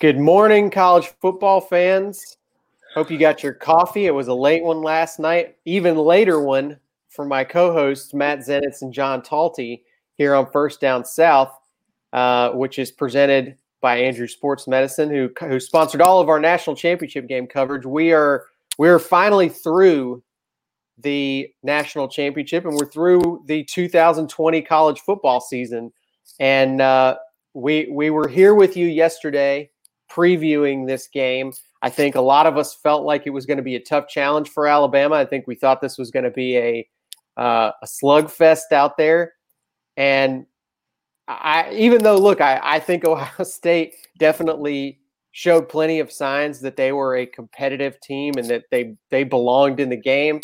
Good morning, college football fans. Hope you got your coffee. It was a late one last night, even later one for my co-hosts Matt Zenitz and John Talty here on First Down South, uh, which is presented by Andrews Sports Medicine, who who sponsored all of our national championship game coverage. We are we are finally through the national championship, and we're through the 2020 college football season. And uh, we we were here with you yesterday previewing this game. I think a lot of us felt like it was going to be a tough challenge for Alabama. I think we thought this was going to be a uh, a slugfest out there, and I even though look, I, I think Ohio State definitely showed plenty of signs that they were a competitive team and that they they belonged in the game.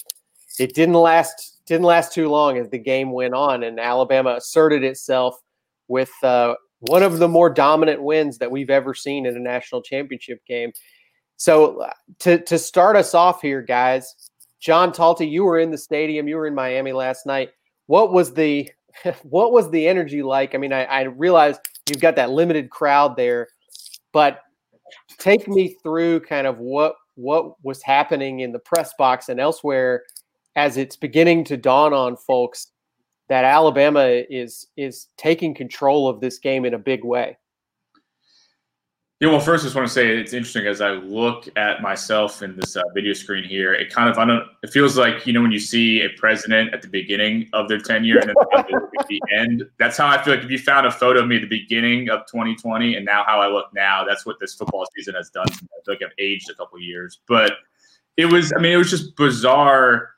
It didn't last didn't last too long as the game went on, and Alabama asserted itself with uh, one of the more dominant wins that we've ever seen in a national championship game. So uh, to to start us off here, guys, John Talty, you were in the stadium, you were in Miami last night. What was the what was the energy like? I mean, I, I realize you've got that limited crowd there, but take me through kind of what what was happening in the press box and elsewhere as it's beginning to dawn on folks that Alabama is is taking control of this game in a big way. Yeah, well, first, I just want to say it's interesting as I look at myself in this uh, video screen here. It kind of, I don't, it feels like you know when you see a president at the beginning of their tenure and then at the end. That's how I feel like if you found a photo of me at the beginning of 2020 and now how I look now, that's what this football season has done. I feel like I've aged a couple years, but it was, I mean, it was just bizarre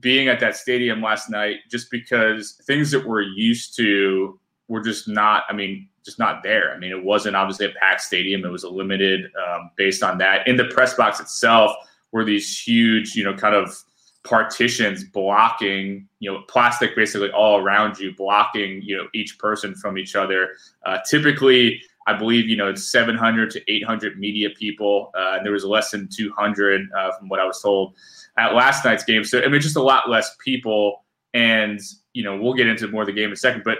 being at that stadium last night, just because things that we're used to were just not. I mean, just not there. I mean, it wasn't obviously a packed stadium. It was a limited um, based on that. In the press box itself were these huge, you know, kind of partitions blocking, you know, plastic basically all around you, blocking, you know, each person from each other. Uh, typically, I believe, you know, it's 700 to 800 media people. Uh, and there was less than 200 uh, from what I was told at last night's game. So, I mean, just a lot less people. And, you know, we'll get into more of the game in a second. But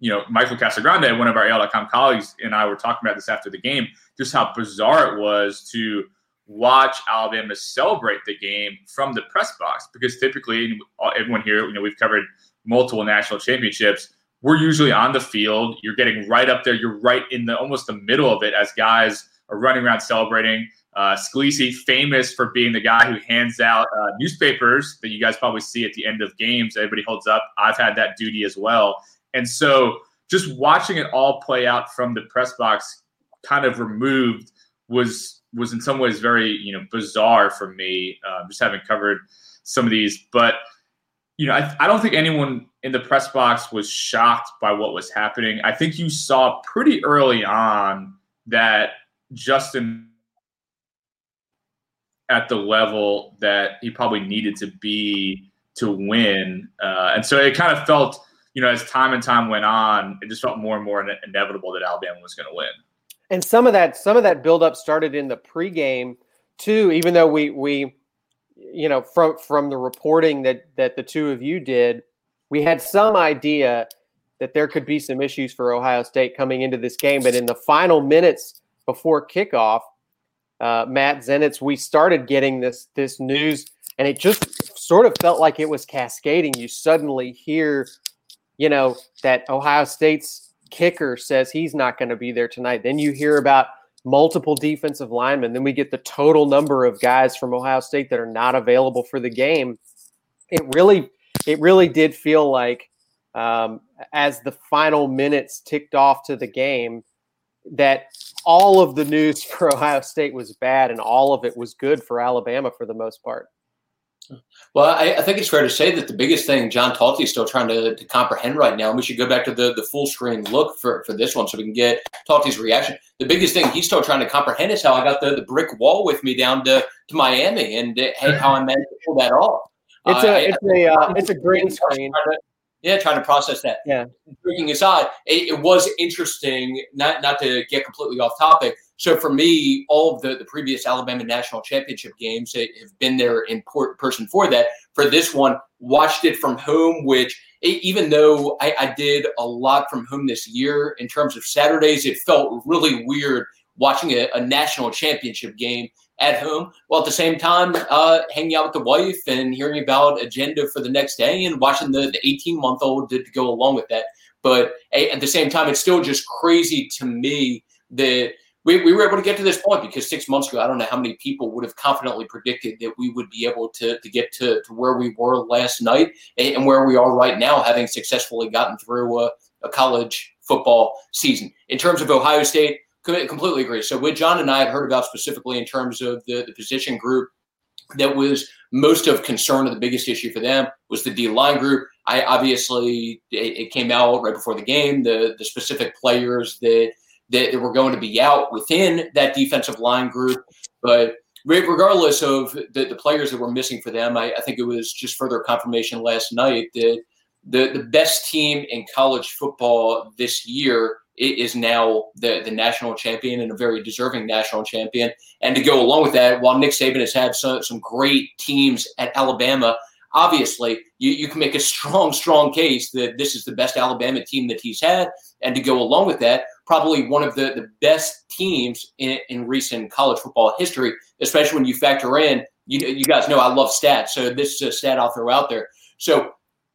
you know, Michael Casagrande, one of our AL.com colleagues, and I were talking about this after the game, just how bizarre it was to watch Alabama celebrate the game from the press box. Because typically, everyone here, you know, we've covered multiple national championships. We're usually on the field. You're getting right up there. You're right in the almost the middle of it as guys are running around celebrating. Uh, Scalise, famous for being the guy who hands out uh, newspapers that you guys probably see at the end of games. Everybody holds up. I've had that duty as well. And so just watching it all play out from the press box kind of removed was was in some ways very you know bizarre for me uh, just having covered some of these but you know I, I don't think anyone in the press box was shocked by what was happening i think you saw pretty early on that justin at the level that he probably needed to be to win uh, and so it kind of felt you know, as time and time went on, it just felt more and more inevitable that Alabama was going to win. And some of that, some of that buildup started in the pregame too. Even though we, we, you know, from from the reporting that that the two of you did, we had some idea that there could be some issues for Ohio State coming into this game. But in the final minutes before kickoff, uh, Matt Zenitz, we started getting this this news, and it just sort of felt like it was cascading. You suddenly hear you know, that Ohio State's kicker says he's not going to be there tonight. Then you hear about multiple defensive linemen. Then we get the total number of guys from Ohio State that are not available for the game. It really, it really did feel like um, as the final minutes ticked off to the game that all of the news for Ohio State was bad and all of it was good for Alabama for the most part. Well, I, I, think it's fair to say that the biggest thing John Talty is still trying to, to, comprehend right now, and we should go back to the, the full screen look for, for this one so we can get Talty's reaction. The biggest thing he's still trying to comprehend is how I got the, the brick wall with me down to, to Miami and uh, how I managed to pull that off. It's a, it's, a uh, it's a green screen. Yeah, trying to process that. Yeah. Drinking aside, it, it, was interesting, not not to get completely off topic. So for me, all of the, the previous Alabama national championship games have been there in person for that. For this one, watched it from home, which even though I, I did a lot from home this year in terms of Saturdays, it felt really weird watching a, a national championship game at home, while at the same time uh, hanging out with the wife and hearing about agenda for the next day and watching the 18 month old to go along with that. But at the same time, it's still just crazy to me that we, we were able to get to this point because six months ago, I don't know how many people would have confidently predicted that we would be able to, to get to, to where we were last night and, where we are right now, having successfully gotten through a, a college football season. In terms of Ohio State, completely agree. So, what John and I had heard about specifically in terms of the, the position group that was most of concern or the biggest issue for them was the D line group. I obviously it, it, came out right before the game the the specific players that that were going to be out within that defensive line group, but regardless of the, the players that were missing for them, I, I think it was just further confirmation last night that the the best team in college football this year is now the, the national champion and a very deserving national champion. And to go along with that, while Nick Saban has had some, some great teams at Alabama, obviously you, you can make a strong, strong case that this is the best Alabama team that he's had. And to go along with that, probably one of the, the best teams in, in recent college football history, especially when you factor in, you, you guys know I love stats. So this is a stat I'll throw out there. So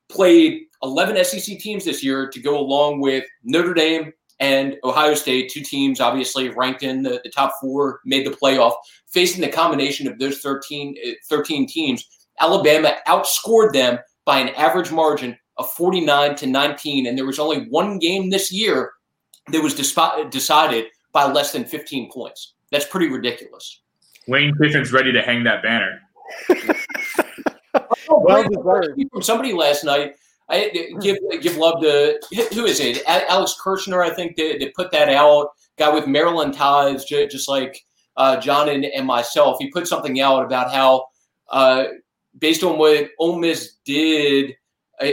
played 11 SEC teams this year to go along with Notre Dame, and Ohio State, two teams obviously ranked in the, the top four, made the playoff. Facing the combination of those 13, uh, 13 teams, Alabama outscored them by an average margin of 49 to 19. And there was only one game this year that was desp- decided by less than 15 points. That's pretty ridiculous. Lane Kiffin's ready to hang that banner. oh, well From somebody last night I give give love to who is it? Alex Kirshner, I think they, they put that out. Guy with Maryland ties, just like uh, John and, and, myself. He put something out about how, uh, based on what Ole Miss did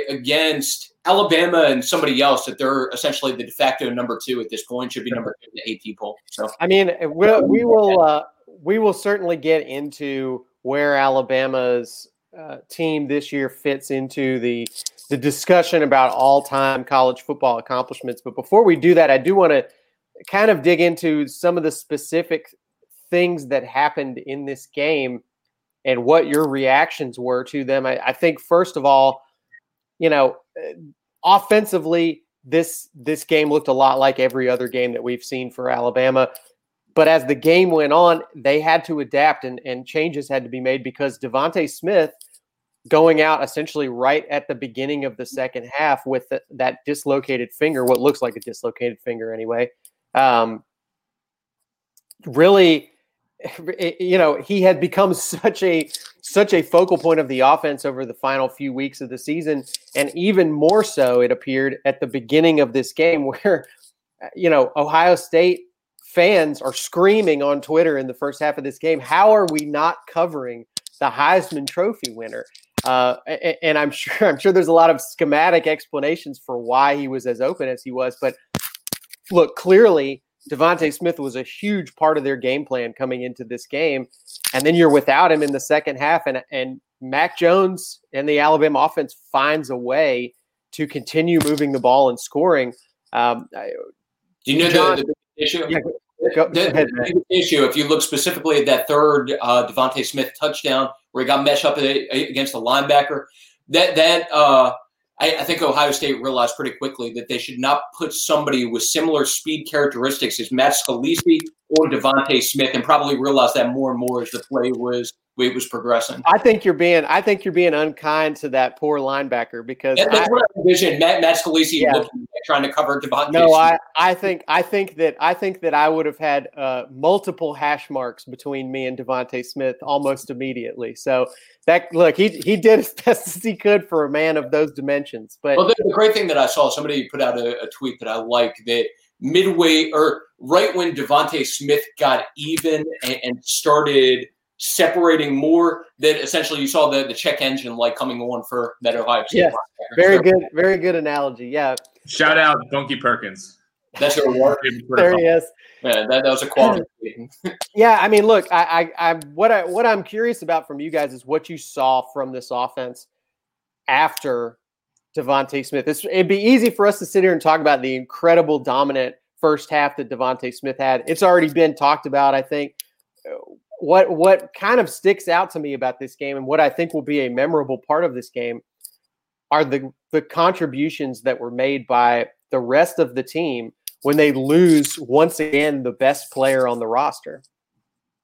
against Alabama and somebody else, that they're essentially the de facto number two at this point. Should be number two in the AP poll. So I mean, we'll, we will uh, we will certainly get into where Alabama's uh, team this year fits into the the discussion about all-time college football accomplishments. But before we do that, I do want to kind of dig into some of the specific things that happened in this game and what your reactions were to them. I, I think first of all, you know, offensively, this this game looked a lot like every other game that we've seen for Alabama. But as the game went on, they had to adapt and, and changes had to be made because DeVonta Smith – going out essentially right at the beginning of the second half with the, that dislocated finger, what looks like a dislocated finger anyway. Um, really, you know, he had become such a such a focal point of the offense over the final few weeks of the season, and even more so, it appeared at the beginning of this game, where you know Ohio State fans are screaming on Twitter in the first half of this game, "How are we not covering the Heisman Trophy winner?" Uh, and I'm sure I'm sure there's a lot of schematic explanations for why he was as open as he was. But look, clearly DeVonta Smith was a huge part of their game plan coming into this game, and then you're without him in the second half, and and Mac Jones and the Alabama offense finds a way to continue moving the ball and scoring. Um, Do you know John, the, the issue? Yeah, Go, the, ahead, the issue, if you look specifically at that third uh, DeVonta Smith touchdown where he got meshed up against the linebacker, that that uh, I, I, think Ohio State realized pretty quickly that they should not put somebody with similar speed characteristics as Matt Scalise or DeVonta Smith, and probably realized that more and more as the play was it was progressing. I think you're being I think you're being unkind to that poor linebacker because that's I, what I envisioned. Matt Matt Scalise yeah. looking, trying to cover DeVonta. No, I, I think I think that I think that I would have had uh, multiple hash marks between me and DeVonta Smith almost immediately. So that look, he he did as best as he could for a man of those dimensions. But well, the, the great thing that I saw, somebody put out a, a tweet that I like that midway or right when DeVonta Smith got even and, and started separating more that essentially you saw the, the check engine light coming on for that Ohio State. Yeah, very so, good, very good analogy. Yeah. Shout out Donkey Perkins. That's your award. there he is. Yeah, that, that was a quality. yeah, I mean, look, I, I, I, what I, what I'm curious about from you guys is what you saw from this offense after DeVonta Smith. It's, it'd be easy for us to sit here and talk about the incredible dominant first half that DeVonta Smith had. It's already been talked about, I think. What what kind of sticks out to me about this game and what I think will be a memorable part of this game are the the contributions that were made by the rest of the team when they lose once again the best player on the roster.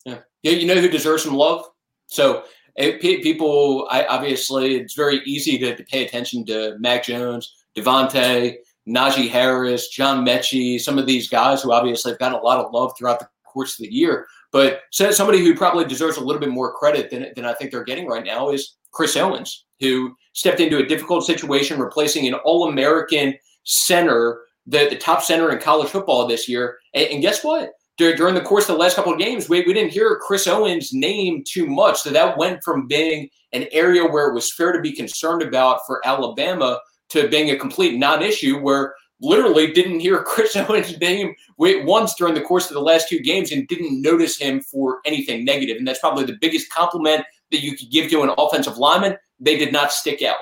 Yeah. You know who deserves some love? So it, people, I, obviously, it's very easy to, to, pay attention to Mac Jones, DeVonta, Najee Harris, John Metchie, some of these guys who obviously have gotten a lot of love throughout the course of the year. But somebody who probably deserves a little bit more credit than, than I think they're getting right now is Chris Owens, who stepped into a difficult situation, replacing an All American center, the, the top center in college football this year. And, and guess what? during the course of the last couple of games, we, we didn't hear Chris Owens' name too much. So that went from being an area where it was fair to be concerned about for Alabama to being a complete non issue where literally didn't hear Chris Owens' name once during the course of the last two games and didn't notice him for anything negative. And that's probably the biggest compliment that you could give to an offensive lineman. They did not stick out.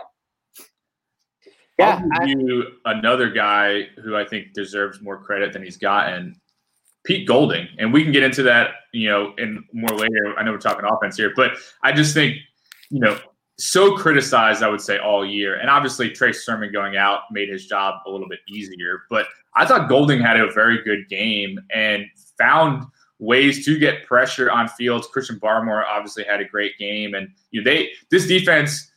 Yeah, I'll give you another guy who I think deserves more credit than he's gotten Pete Golding, and we can get into that, you know, in more later. I know we're talking offense here, but I just think, you know, so criticized, I would say, all year. And obviously, Trey Sermon going out made his job a little bit easier. But I thought Golding had a very good game and found ways to get pressure on fields. Christian Barmore obviously had a great game, and you know, they this defense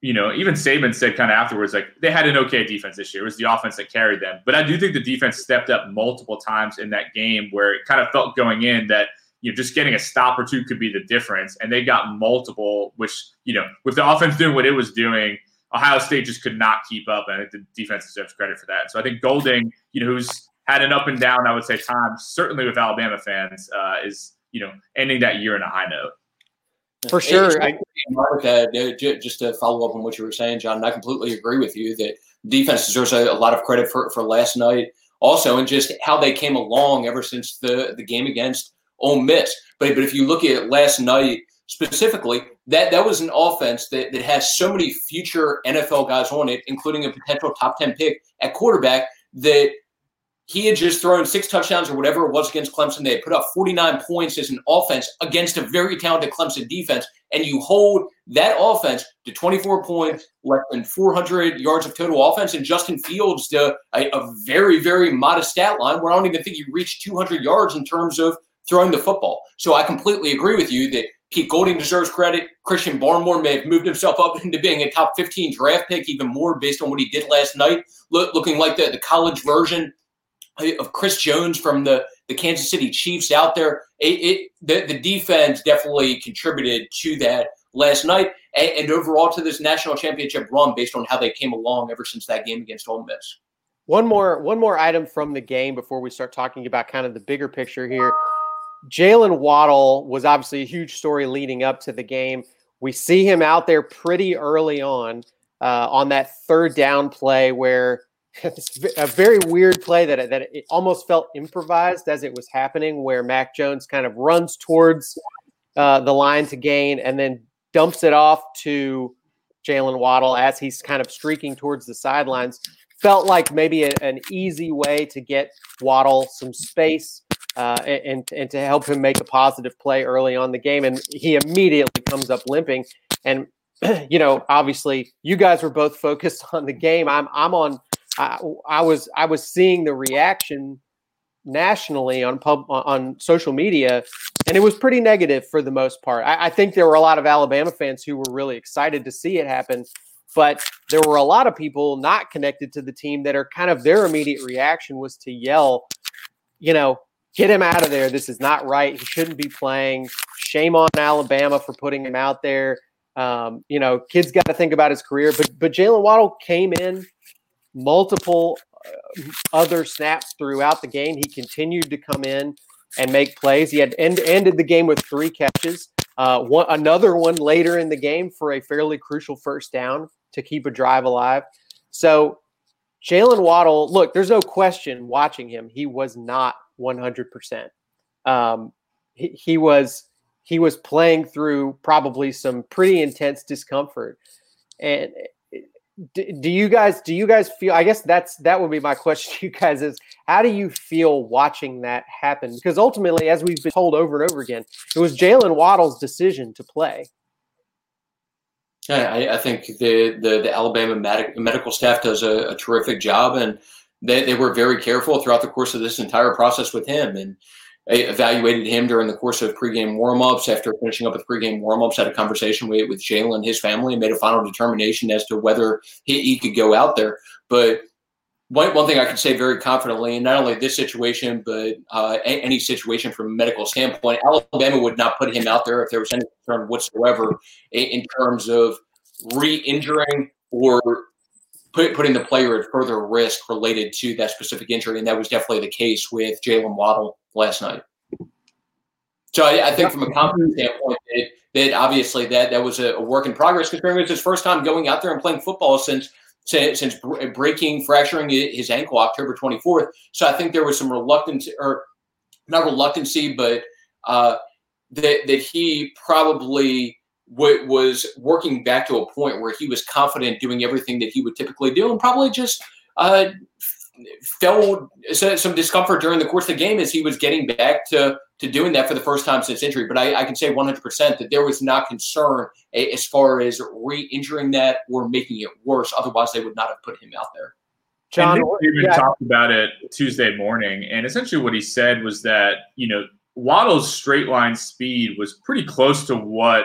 you know, even Saban said kind of afterwards, like they had an okay defense this year. It was the offense that carried them. But I do think the defense stepped up multiple times in that game where it kind of felt going in that, you know, just getting a stop or two could be the difference. And they got multiple, which, you know, with the offense doing what it was doing, Ohio State just could not keep up. And I think the defense deserves credit for that. So I think Golding, you know, who's had an up and down, I would say, time, certainly with Alabama fans, uh, is, you know, ending that year in a high note. For sure. I, just to follow up on what you were saying, John, I completely agree with you that defense deserves a, a lot of credit for, for last night also and just how they came along ever since the, the game against Ole Miss. But, but if you look at last night specifically, that, that was an offense that, that has so many future NFL guys on it, including a potential top 10 pick at quarterback, that – he had just thrown six touchdowns or whatever it was against Clemson. They had put up 49 points as an offense against a very talented Clemson defense. And you hold that offense to 24 points, less than 400 yards of total offense, and Justin Fields to a, a very, very modest stat line where I don't even think he reached 200 yards in terms of throwing the football. So I completely agree with you that Pete Golding deserves credit. Christian Barmore may have moved himself up into being a top 15 draft pick, even more based on what he did last night, look, looking like the, the college version of Chris Jones from the, the Kansas City Chiefs out there. It, it the, the defense definitely contributed to that last night and, and, overall to this national championship run based on how they came along ever since that game against Ole Miss. One more one more item from the game before we start talking about kind of the bigger picture here. Jaylen Waddle was obviously a huge story leading up to the game. We see him out there pretty early on uh, on that third down play where a very weird play that that it almost felt improvised as it was happening, where Mac Jones kind of runs towards uh, the line to gain and then dumps it off to Jaylen Waddle as he's kind of streaking towards the sidelines. Felt like maybe a, an easy way to get Waddle some space uh, and and to help him make a positive play early on the game, and he immediately comes up limping. And you know, obviously, you guys were both focused on the game. I'm I'm on I, I was I was seeing the reaction nationally on pub on social media, and it was pretty negative for the most part. I, I, think there were a lot of Alabama fans who were really excited to see it happen, but there were a lot of people not connected to the team that are kind of their immediate reaction was to yell, you know, get him out of there. This is not right. He shouldn't be playing. Shame on Alabama for putting him out there. Um, you know, kids got to think about his career. But but Jaylen Waddle came in multiple uh, other snaps throughout the game. He continued to come in and make plays. He had end, ended the game with three catches. Uh, one, another one later in the game for a fairly crucial first down to keep a drive alive. So Jaylen Waddle, look, there's no question watching him, he was not 100%. Um, he, he was he was playing through probably some pretty intense discomfort. And do, do you guys do you guys feel? I guess that's that would be my question to you guys is how do you feel watching that happen? Because ultimately, as we've been told over and over again, it was Jaylen Waddle's decision to play. Yeah, I, I think the, the, the Alabama medic, medical staff does a, a terrific job, and they, they were very careful throughout the course of this entire process with him. And evaluated him during the course of pregame warmups. After finishing up with pregame warmups, had a conversation with, with Jaylen and his family and made a final determination as to whether he, he could go out there. But one, one thing I can say very confidently, and not only this situation, but uh, any situation from a medical standpoint, Alabama would not put him out there if there was any concern whatsoever in terms of re-injuring or put, putting the player at further risk related to that specific injury, and that was definitely the case with Jaylen Waddle last night. So I, I think from a confidence standpoint, it, that obviously that that was a, a work in progress considering it was his first time going out there and playing football since since, since breaking fracturing his ankle October 24th. So I think there was some reluctance or not reluctancy, but uh, that that he probably was working back to a point where he was confident doing everything that he would typically do, and probably just uh, felt some discomfort during the course of the game as he was getting back to to doing that for the first time since injury. But I, I can say 100% that there was not concern as far as re-injuring that or making it worse. Otherwise, they would not have put him out there. John even yeah. talked about it Tuesday morning, and essentially what he said was that you know Waddle's straight line speed was pretty close to what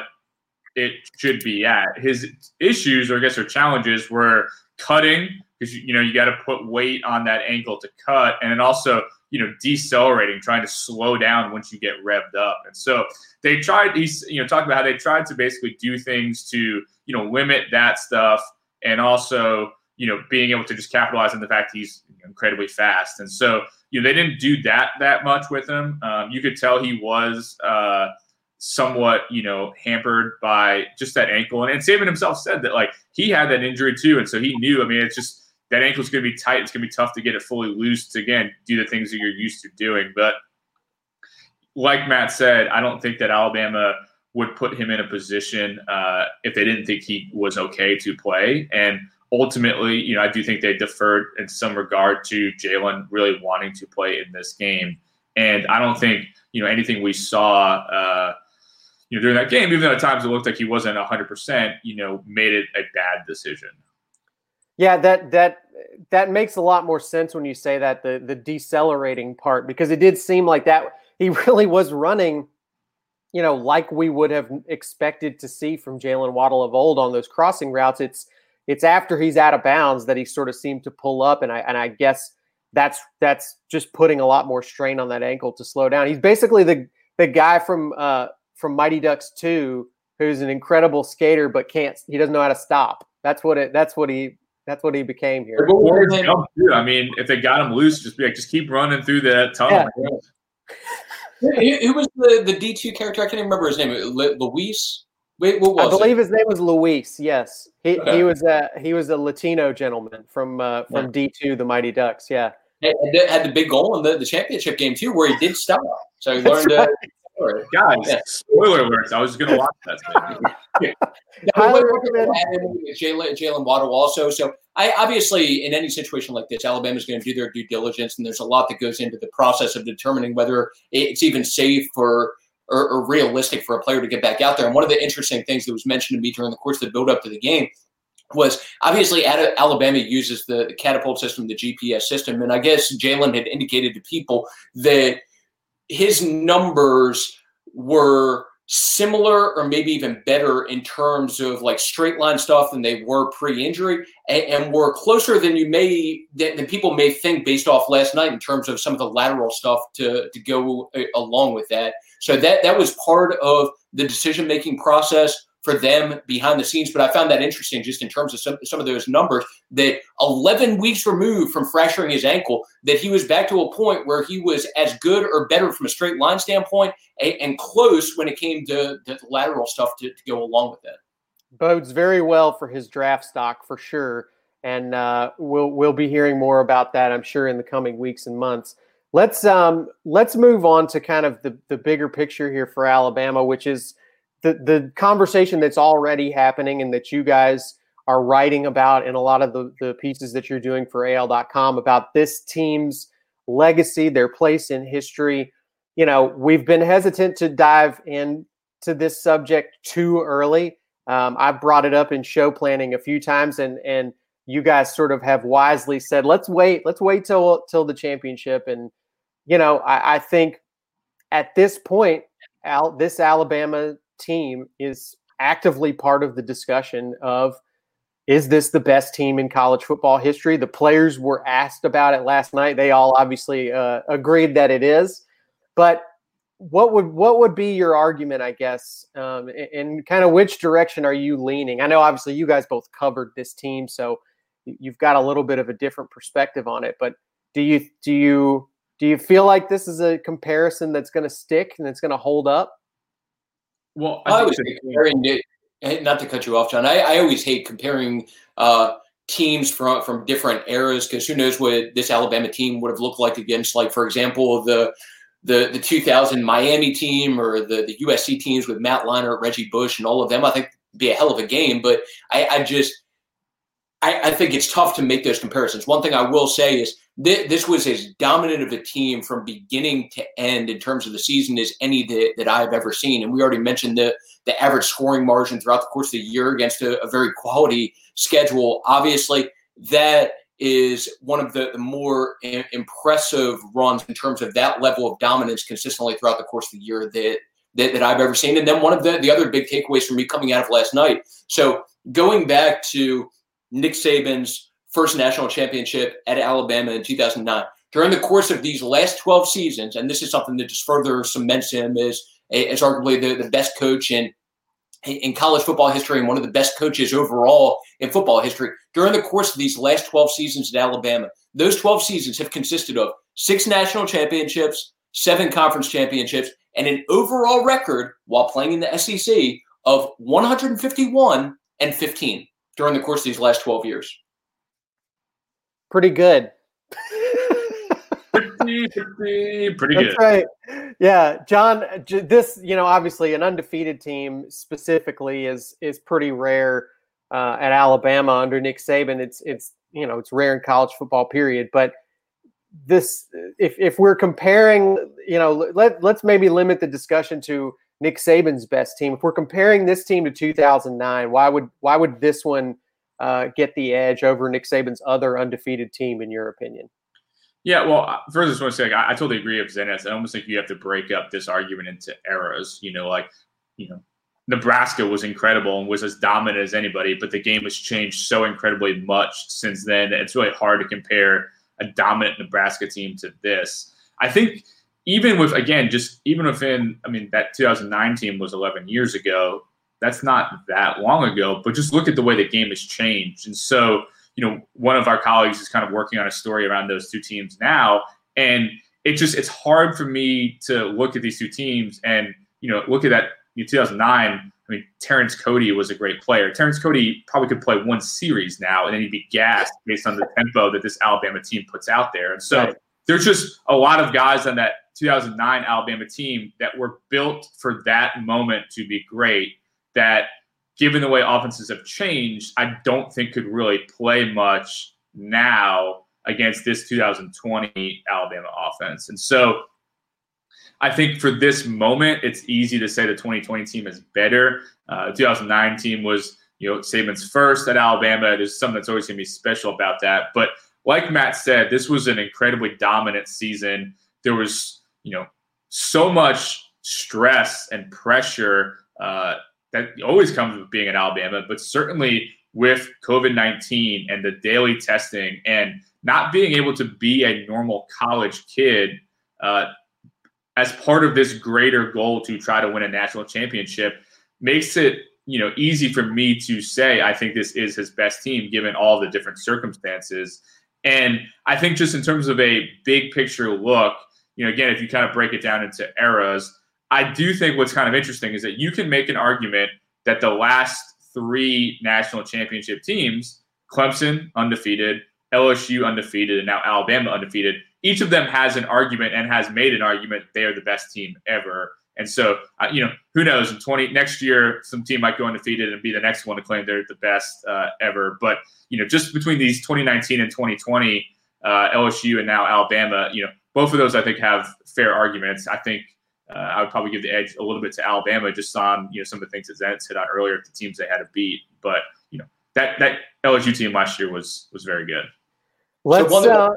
it should be at. His issues, or I guess, or challenges were cutting because you know you got to put weight on that ankle to cut, and then also you know decelerating, trying to slow down once you get revved up. And so they tried. He's you know talked about how they tried to basically do things to you know limit that stuff, and also you know being able to just capitalize on the fact he's incredibly fast. And so you know they didn't do that that much with him. Um, you could tell he was. Uh, somewhat, you know, hampered by just that ankle. And, and Saban himself said that like he had that injury too, and so he knew. I mean, it's just that ankle's going to be tight. It's going to be tough to get it fully loose again do the things that you're used to doing. But like Matt said, I don't think that Alabama would put him in a position uh, if they didn't think he was okay to play. And ultimately, you know, I do think they deferred in some regard to Jaylen really wanting to play in this game. And I don't think you know anything we saw. Uh, you know, during that game, even though at times it looked like he wasn't 100%, you know, made it a bad decision. Yeah, that that that makes a lot more sense when you say that the the decelerating part because it did seem like that he really was running, you know, like we would have expected to see from Jaylen Waddle of old on those crossing routes. It's it's after he's out of bounds that he sort of seemed to pull up, and I and I guess that's that's just putting a lot more strain on that ankle to slow down. He's basically the the guy from uh, from Mighty Ducks 2 who's an incredible skater but can't he doesn't know how to stop. That's what it that's what he that's what he became here. I mean, if they got him loose, just be like, just keep running through that tunnel. Yeah. Who was the, the D two character? I can't even remember his name. Luis. Wait, what was I believe it? his name was Luis. Yes, he, okay. he was a he was a Latino gentleman from uh, from D two, the Mighty Ducks. Yeah, had, had the big goal in the, the championship game too, where he did stop. So he learned right. to Guys, yeah. spoiler alerts. I was going to watch that. Highly recommend Jaylen, Jaylen Waddle also. So I obviously in any situation like this, Alabama is going to do their due diligence, and there's a lot that goes into the process of determining whether it's even safe for or, or, realistic for a player to get back out there. And one of the interesting things that was mentioned to me during the course of the build up to the game was obviously Alabama uses the, the catapult system, the GPS system, and I guess Jaylen had indicated to people that his numbers were similar or maybe even better in terms of like straight line stuff than they were pre-injury and, and were closer than you may than, than, people may think based off last night in terms of some of the lateral stuff to to go uh, along with that. So that that was part of the decision making process for them behind the scenes. But I found that interesting just in terms of some, some of those numbers that 11 weeks removed from fracturing his ankle, that he was back to a point where he was as good or better from a straight line standpoint and, and close when it came to the lateral stuff to, to, go along with that. Bodes very well for his draft stock for sure. And uh, we'll we'll be hearing more about that, I'm sure, in the coming weeks and months. Let's um, let's move on to kind of the, the bigger picture here for Alabama, which is the the conversation that's already happening and that you guys are writing about in a lot of the, the pieces that you're doing for AL.com about this team's legacy, their place in history. You know, we've been hesitant to dive into this subject too early. Um, I've brought it up in show planning a few times, and and you guys sort of have wisely said, let's wait, let's wait till till the championship. And you know, I, I think at this point, Al, this Alabama team is actively part of the discussion of is this the best team in college football history? The players were asked about it last night. They all obviously uh, agreed that it is. But what would what would be your argument? I guess, um, and kind of which direction are you leaning? I know obviously you guys both covered this team, so you've got a little bit of a different perspective on it. But do you do you do you feel like this is a comparison that's going to stick and it's going to hold up? Well, I, I always comparing it, not to cut you off, John. I, I always hate comparing uh, teams from from different eras because who knows what this Alabama team would have looked like against, like for example, the the the 2000 Miami team or the the USC teams with Matt Leinart, Reggie Bush, and all of them. I think be a hell of a game, but I, I just I, I, think it's tough to make those comparisons. One thing I will say is th- this was as dominant of a team from beginning to end in terms of the season as any that, that I've ever seen. And we already mentioned the the average scoring margin throughout the course of the year against a, a very quality schedule. Obviously, that is one of the, the more I- impressive runs in terms of that level of dominance consistently throughout the course of the year that that, that I've ever seen. And then one of the, the other big takeaways for me coming out of last night. So going back to Nick Saban's first national championship at Alabama in 2009. During the course of these last 12 seasons, and this is something that just further cements him as, as arguably the, the best coach in, in college football history and one of the best coaches overall in football history. During the course of these last 12 seasons at Alabama, those 12 seasons have consisted of six national championships, seven conference championships, and an overall record while playing in the SEC of 151 and 15 during the course of these last 12 years? Pretty good. pretty, pretty, pretty That's good. right. Yeah, John. This, you know, obviously an undefeated team specifically is is pretty rare uh, at Alabama under Nick Saban. It's it's you know it's rare in college football. Period. But this, if if we're comparing, you know, let let's maybe limit the discussion to Nick Saban's best team. If we're comparing this team to 2009, why would why would this one uh, get the edge over Nick Saban's other undefeated team, in your opinion? Yeah, well, first I just want to say, like, I, I totally agree with Zenitz. I almost think you have to break up this argument into eras. You know, like, you know, Nebraska was incredible and was as dominant as anybody, but the game has changed so incredibly much since then. It's really hard to compare a dominant Nebraska team to this. I think even with again, just even within, I mean, that 2009 team was 11 years ago. That's not that long ago, but just look at the way the game has changed. And so, you know, one of our colleagues is kind of working on a story around those two teams now, and it just it's hard for me to look at these two teams and you know look at that in 2009. I mean, Terrence Cody was a great player. Terrence Cody probably could play one series now, and then he'd be gassed based on the tempo that this Alabama team puts out there. And so, right. there's just a lot of guys on that 2009 Alabama team that were built for that moment to be great. That, given the way offenses have changed, I don't think could really play much now against this 2020 Alabama offense. And so, I think for this moment, it's easy to say the 2020 team is better. Uh, 2009 team was, you know, Saban's first at Alabama. There's something that's always going to be special about that. But like Matt said, this was an incredibly dominant season. There was you know, so much stress and pressure uh, that always comes with being in Alabama, but certainly with COVID 19 and the daily testing and not being able to be a normal college kid uh, as part of this greater goal to try to win a national championship makes it you know easy for me to say I think this is his best team given all the different circumstances. And I think just in terms of a big picture look, you know, again, if you kind of break it down into eras, I do think what's kind of interesting is that you can make an argument that the last three national championship teams, Clemson undefeated, LSU undefeated, and now Alabama undefeated, each of them has an argument and has made an argument they are the best team ever. And so, uh, you know, who knows? In twenty next year, some team might go undefeated and be the next one to claim they're the best uh, ever. But you know, just between these 2019 and 2020, uh, LSU and now Alabama, you know, both of those I think have fair arguments. I think uh, I would probably give the edge a little bit to Alabama just on you know some of the things that Zenitz hit on earlier, the teams they had to beat. But you know that that LSU team last year was was very good. Let's, so one uh,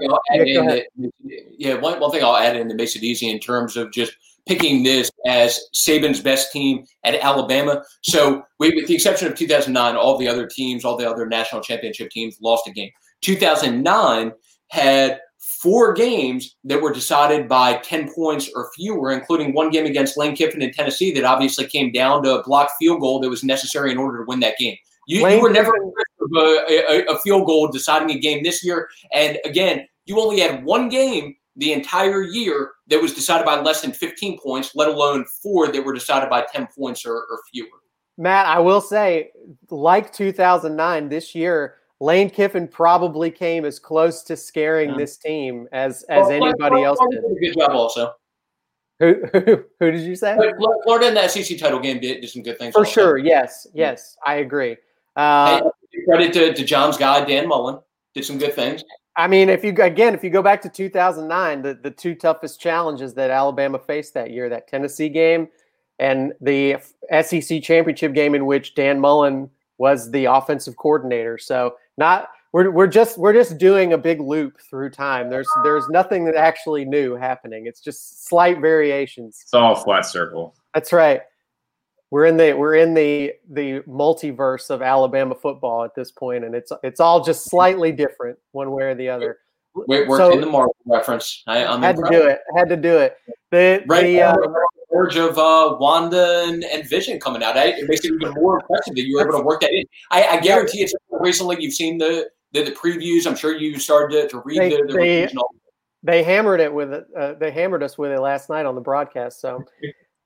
yeah, that, yeah, one, one thing I'll add in that makes it easy in terms of just picking this as Saban's best team at Alabama. So, we, with the exception of 2009, all the other teams, all the other national championship teams lost a game. 2009 had four games that were decided by 10 points or fewer, including one game against Lane Kiffin in Tennessee that obviously came down to a blocked field goal that was necessary in order to win that game. You, you were never a, a, a field goal deciding a game this year. And again, you only had one game the entire year that was decided by less than 15 points, let alone four that were decided by 10 points or, or fewer. Matt, I will say, like 2009, this year, Lane Kiffin probably came as close to scaring yeah. this team as as well, anybody else did. did. Good job, also. Who, who, who did you say? Florida in that SEC title game did, did some good things. For also. sure, yes, yes, I agree. Uh, hey, credit to, to John's guy Dan Mullen did some good things. I mean, if you again, if you go back to 2009, the, the two toughest challenges that Alabama faced that year, that Tennessee game and the SEC championship game in which Dan Mullen was the offensive coordinator. So not we're, we're just we're just doing a big loop through time. There's there's nothing that actually new happening. It's just slight variations. It's all flat circle. That's right. We're in the we're in the the multiverse of Alabama football at this point, and it's it's all just slightly different one way or the other. We're, we're so, in the Marvel reference. I I'm had impressed. to do it. Had to do it. The, right the, uh, verge of uh, Wanda and, and, Vision coming out. I, it makes it even more impressive that you were able to work that in. I, I guarantee it's recently you've seen the, the, the previews. I'm sure you started to, to read they, the, the they, they hammered it with it. Uh, they hammered us with it last night on the broadcast. So,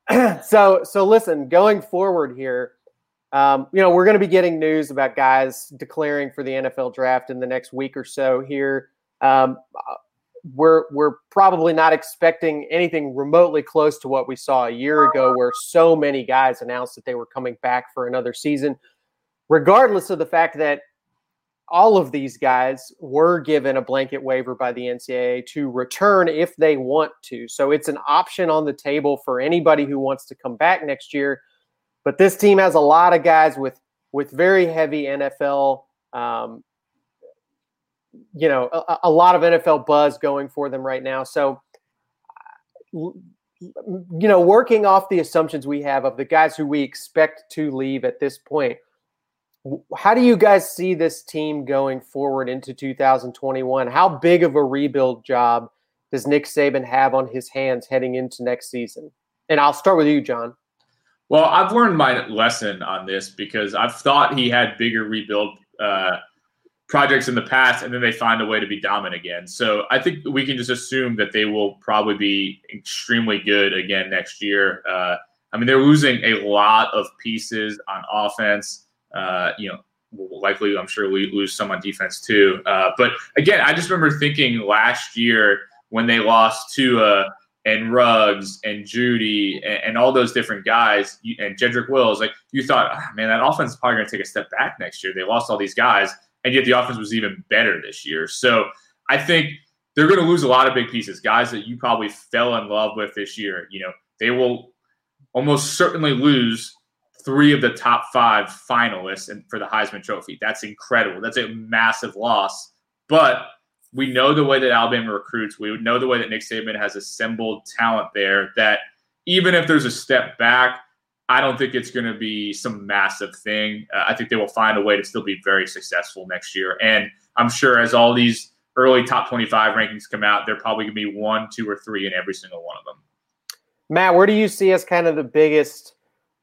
so, so listen. Going forward here, um, you know, we're going to be getting news about guys declaring for the NFL draft in the next week or so here. Um, we're we're probably not expecting anything remotely close to what we saw a year ago, where so many guys announced that they were coming back for another season, regardless of the fact that all of these guys were given a blanket waiver by the NCAA to return if they want to. So it's an option on the table for anybody who wants to come back next year. But this team has a lot of guys with with very heavy NFL um, you know a, a, lot of NFL buzz going for them right now. So you know, working off the assumptions we have of the guys who we expect to leave at this point, how do you guys see this team going forward into 2021? How big of a rebuild job does Nick Saban have on his hands heading into next season? And I'll start with you, John. Well, I've learned my lesson on this because I've thought he had bigger rebuild uh, projects in the past and then they find a way to be dominant again. So I think we can just assume that they will probably be extremely good again next year. Uh, I mean, they're losing a lot of pieces on offense. Uh, you know, likely, I'm sure we lose some on defense too. Uh, but again, I just remember thinking last year when they lost to and Ruggs and Jeudy and, and, all those different guys and Jedrick Wills, like you thought, oh, man, that offense is probably going to take a step back next year. They lost all these guys and yet the offense was even better this year. So I think they're going to lose a lot of big pieces, guys that you probably fell in love with this year. You know, they will almost certainly lose three of the top five finalists and for the Heisman Trophy. That's incredible. That's a massive loss. But we know the way that Alabama recruits. We know the way that Nick Saban has assembled talent there. That even if there's a step back, I don't think it's going to be some massive thing. Uh, I think they will find a way to still be very successful next year. And I'm sure as all these early top 25 rankings come out, they're probably going to be one, two, or three in every single one of them. Matt, where do you see as kind of the biggest,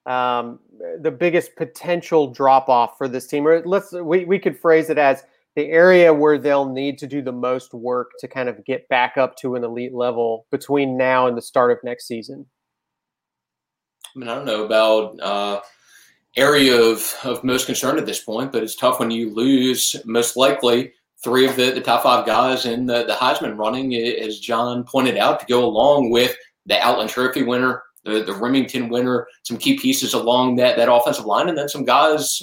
um, the biggest potential drop off for this team? Or let's we, we could phrase it as the area where they'll need to do the most work to kind of get back up to an elite level between now and the start of next season. I mean, I don't know about uh, area of, of most concern at this point, but it's tough when you lose most likely three of the, the top five guys in the, the Heisman running, as John pointed out, to go along with the Outland Trophy winner, the, the Remington winner, some key pieces along that, that offensive line, and then some guys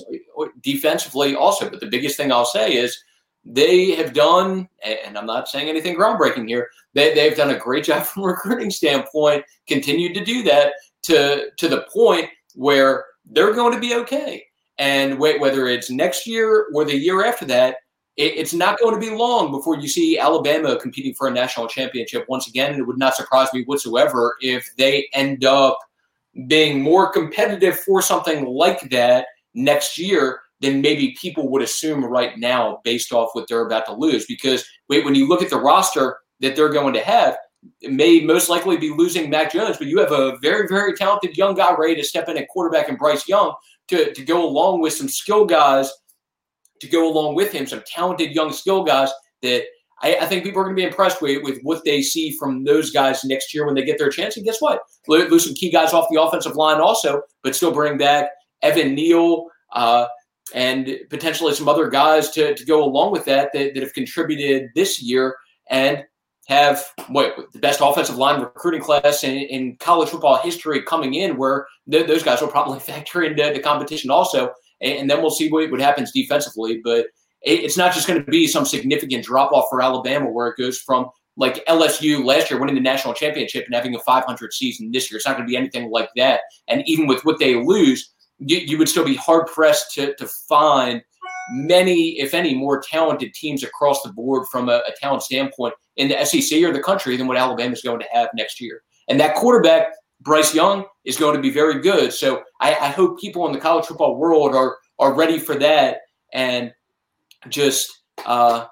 defensively also. But the biggest thing I'll say is they have done, and I'm not saying anything groundbreaking here, they, they've done a great job from a recruiting standpoint, continued to do that to, to the point where they're going to be okay. And wait, whether it's next year or the year after that, it's not going to be long before you see Alabama competing for a national championship once again. And it would not surprise me whatsoever if they end up being more competitive for something like that next year than maybe people would assume right now based off what they're about to lose. Because wait, when you look at the roster that they're going to have, may most likely be losing Mac Jones, but you have a very, very talented young guy ready to step in at quarterback and Bryce Young to, to go along with some skill guys to go along with him, some talented young skill guys that I, I think people are going to be impressed with, with what they see from those guys next year when they get their chance. And guess what? Lose some key guys off the offensive line also, but still bring back Evan Neal uh, and potentially some other guys to, to go along with that, that that have contributed this year and have what the best offensive line recruiting class in, in college football history coming in, where th- those guys will probably factor into the competition also and then we'll see what, what happens defensively. But it's not just going to be some significant drop off for Alabama where it goes from like LSU last year winning the national championship and having a 500 season this year. It's not going to be anything like that. And even with what they lose, you, you would still be hard pressed to, to find many, if any, more talented teams across the board from a, a talent standpoint in the SEC or the country than what Alabama is going to have next year. And that quarterback Bryce Young is going to be very good. So I, I hope people in the college football world are are ready for that and just uh,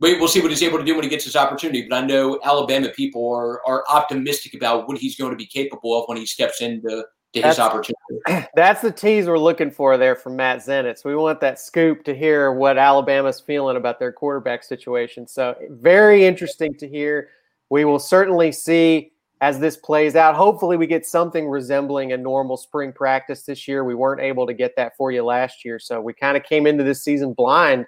wait. We'll see what he's able to do when he gets his opportunity. But I know Alabama people are are optimistic about what he's going to be capable of when he steps into to his opportunity. That's the tease we're looking for there from Matt Zenitz. We want that scoop to hear what Alabama's feeling about their quarterback situation. So very interesting to hear. We will certainly see as this plays out. Hopefully, we get something resembling a normal spring practice this year. We weren't able to get that for you last year, so we kind of came into this season blind.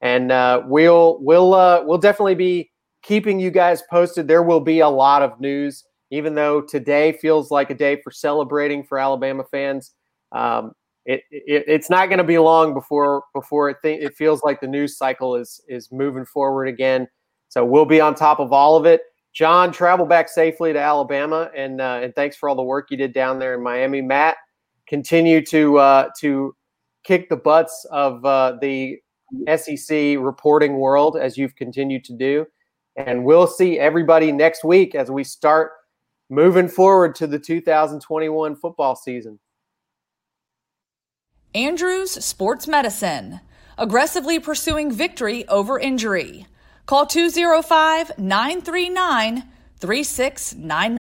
And uh, we'll we'll uh, we'll definitely be keeping you guys posted. There will be a lot of news, even though today feels like a day for celebrating for Alabama fans. Um, it, it, it's not going to be long before before it th- it feels like the news cycle is is moving forward again. So we'll be on top of all of it. John, travel back safely to Alabama, and uh, and thanks for all the work you did down there in Miami. Matt, continue to uh, to kick the butts of uh, the SEC reporting world as you've continued to do, and we'll see everybody next week as we start moving forward to the 2021 football season. Andrews Sports Medicine, aggressively pursuing victory over injury. Call 205 939 3699.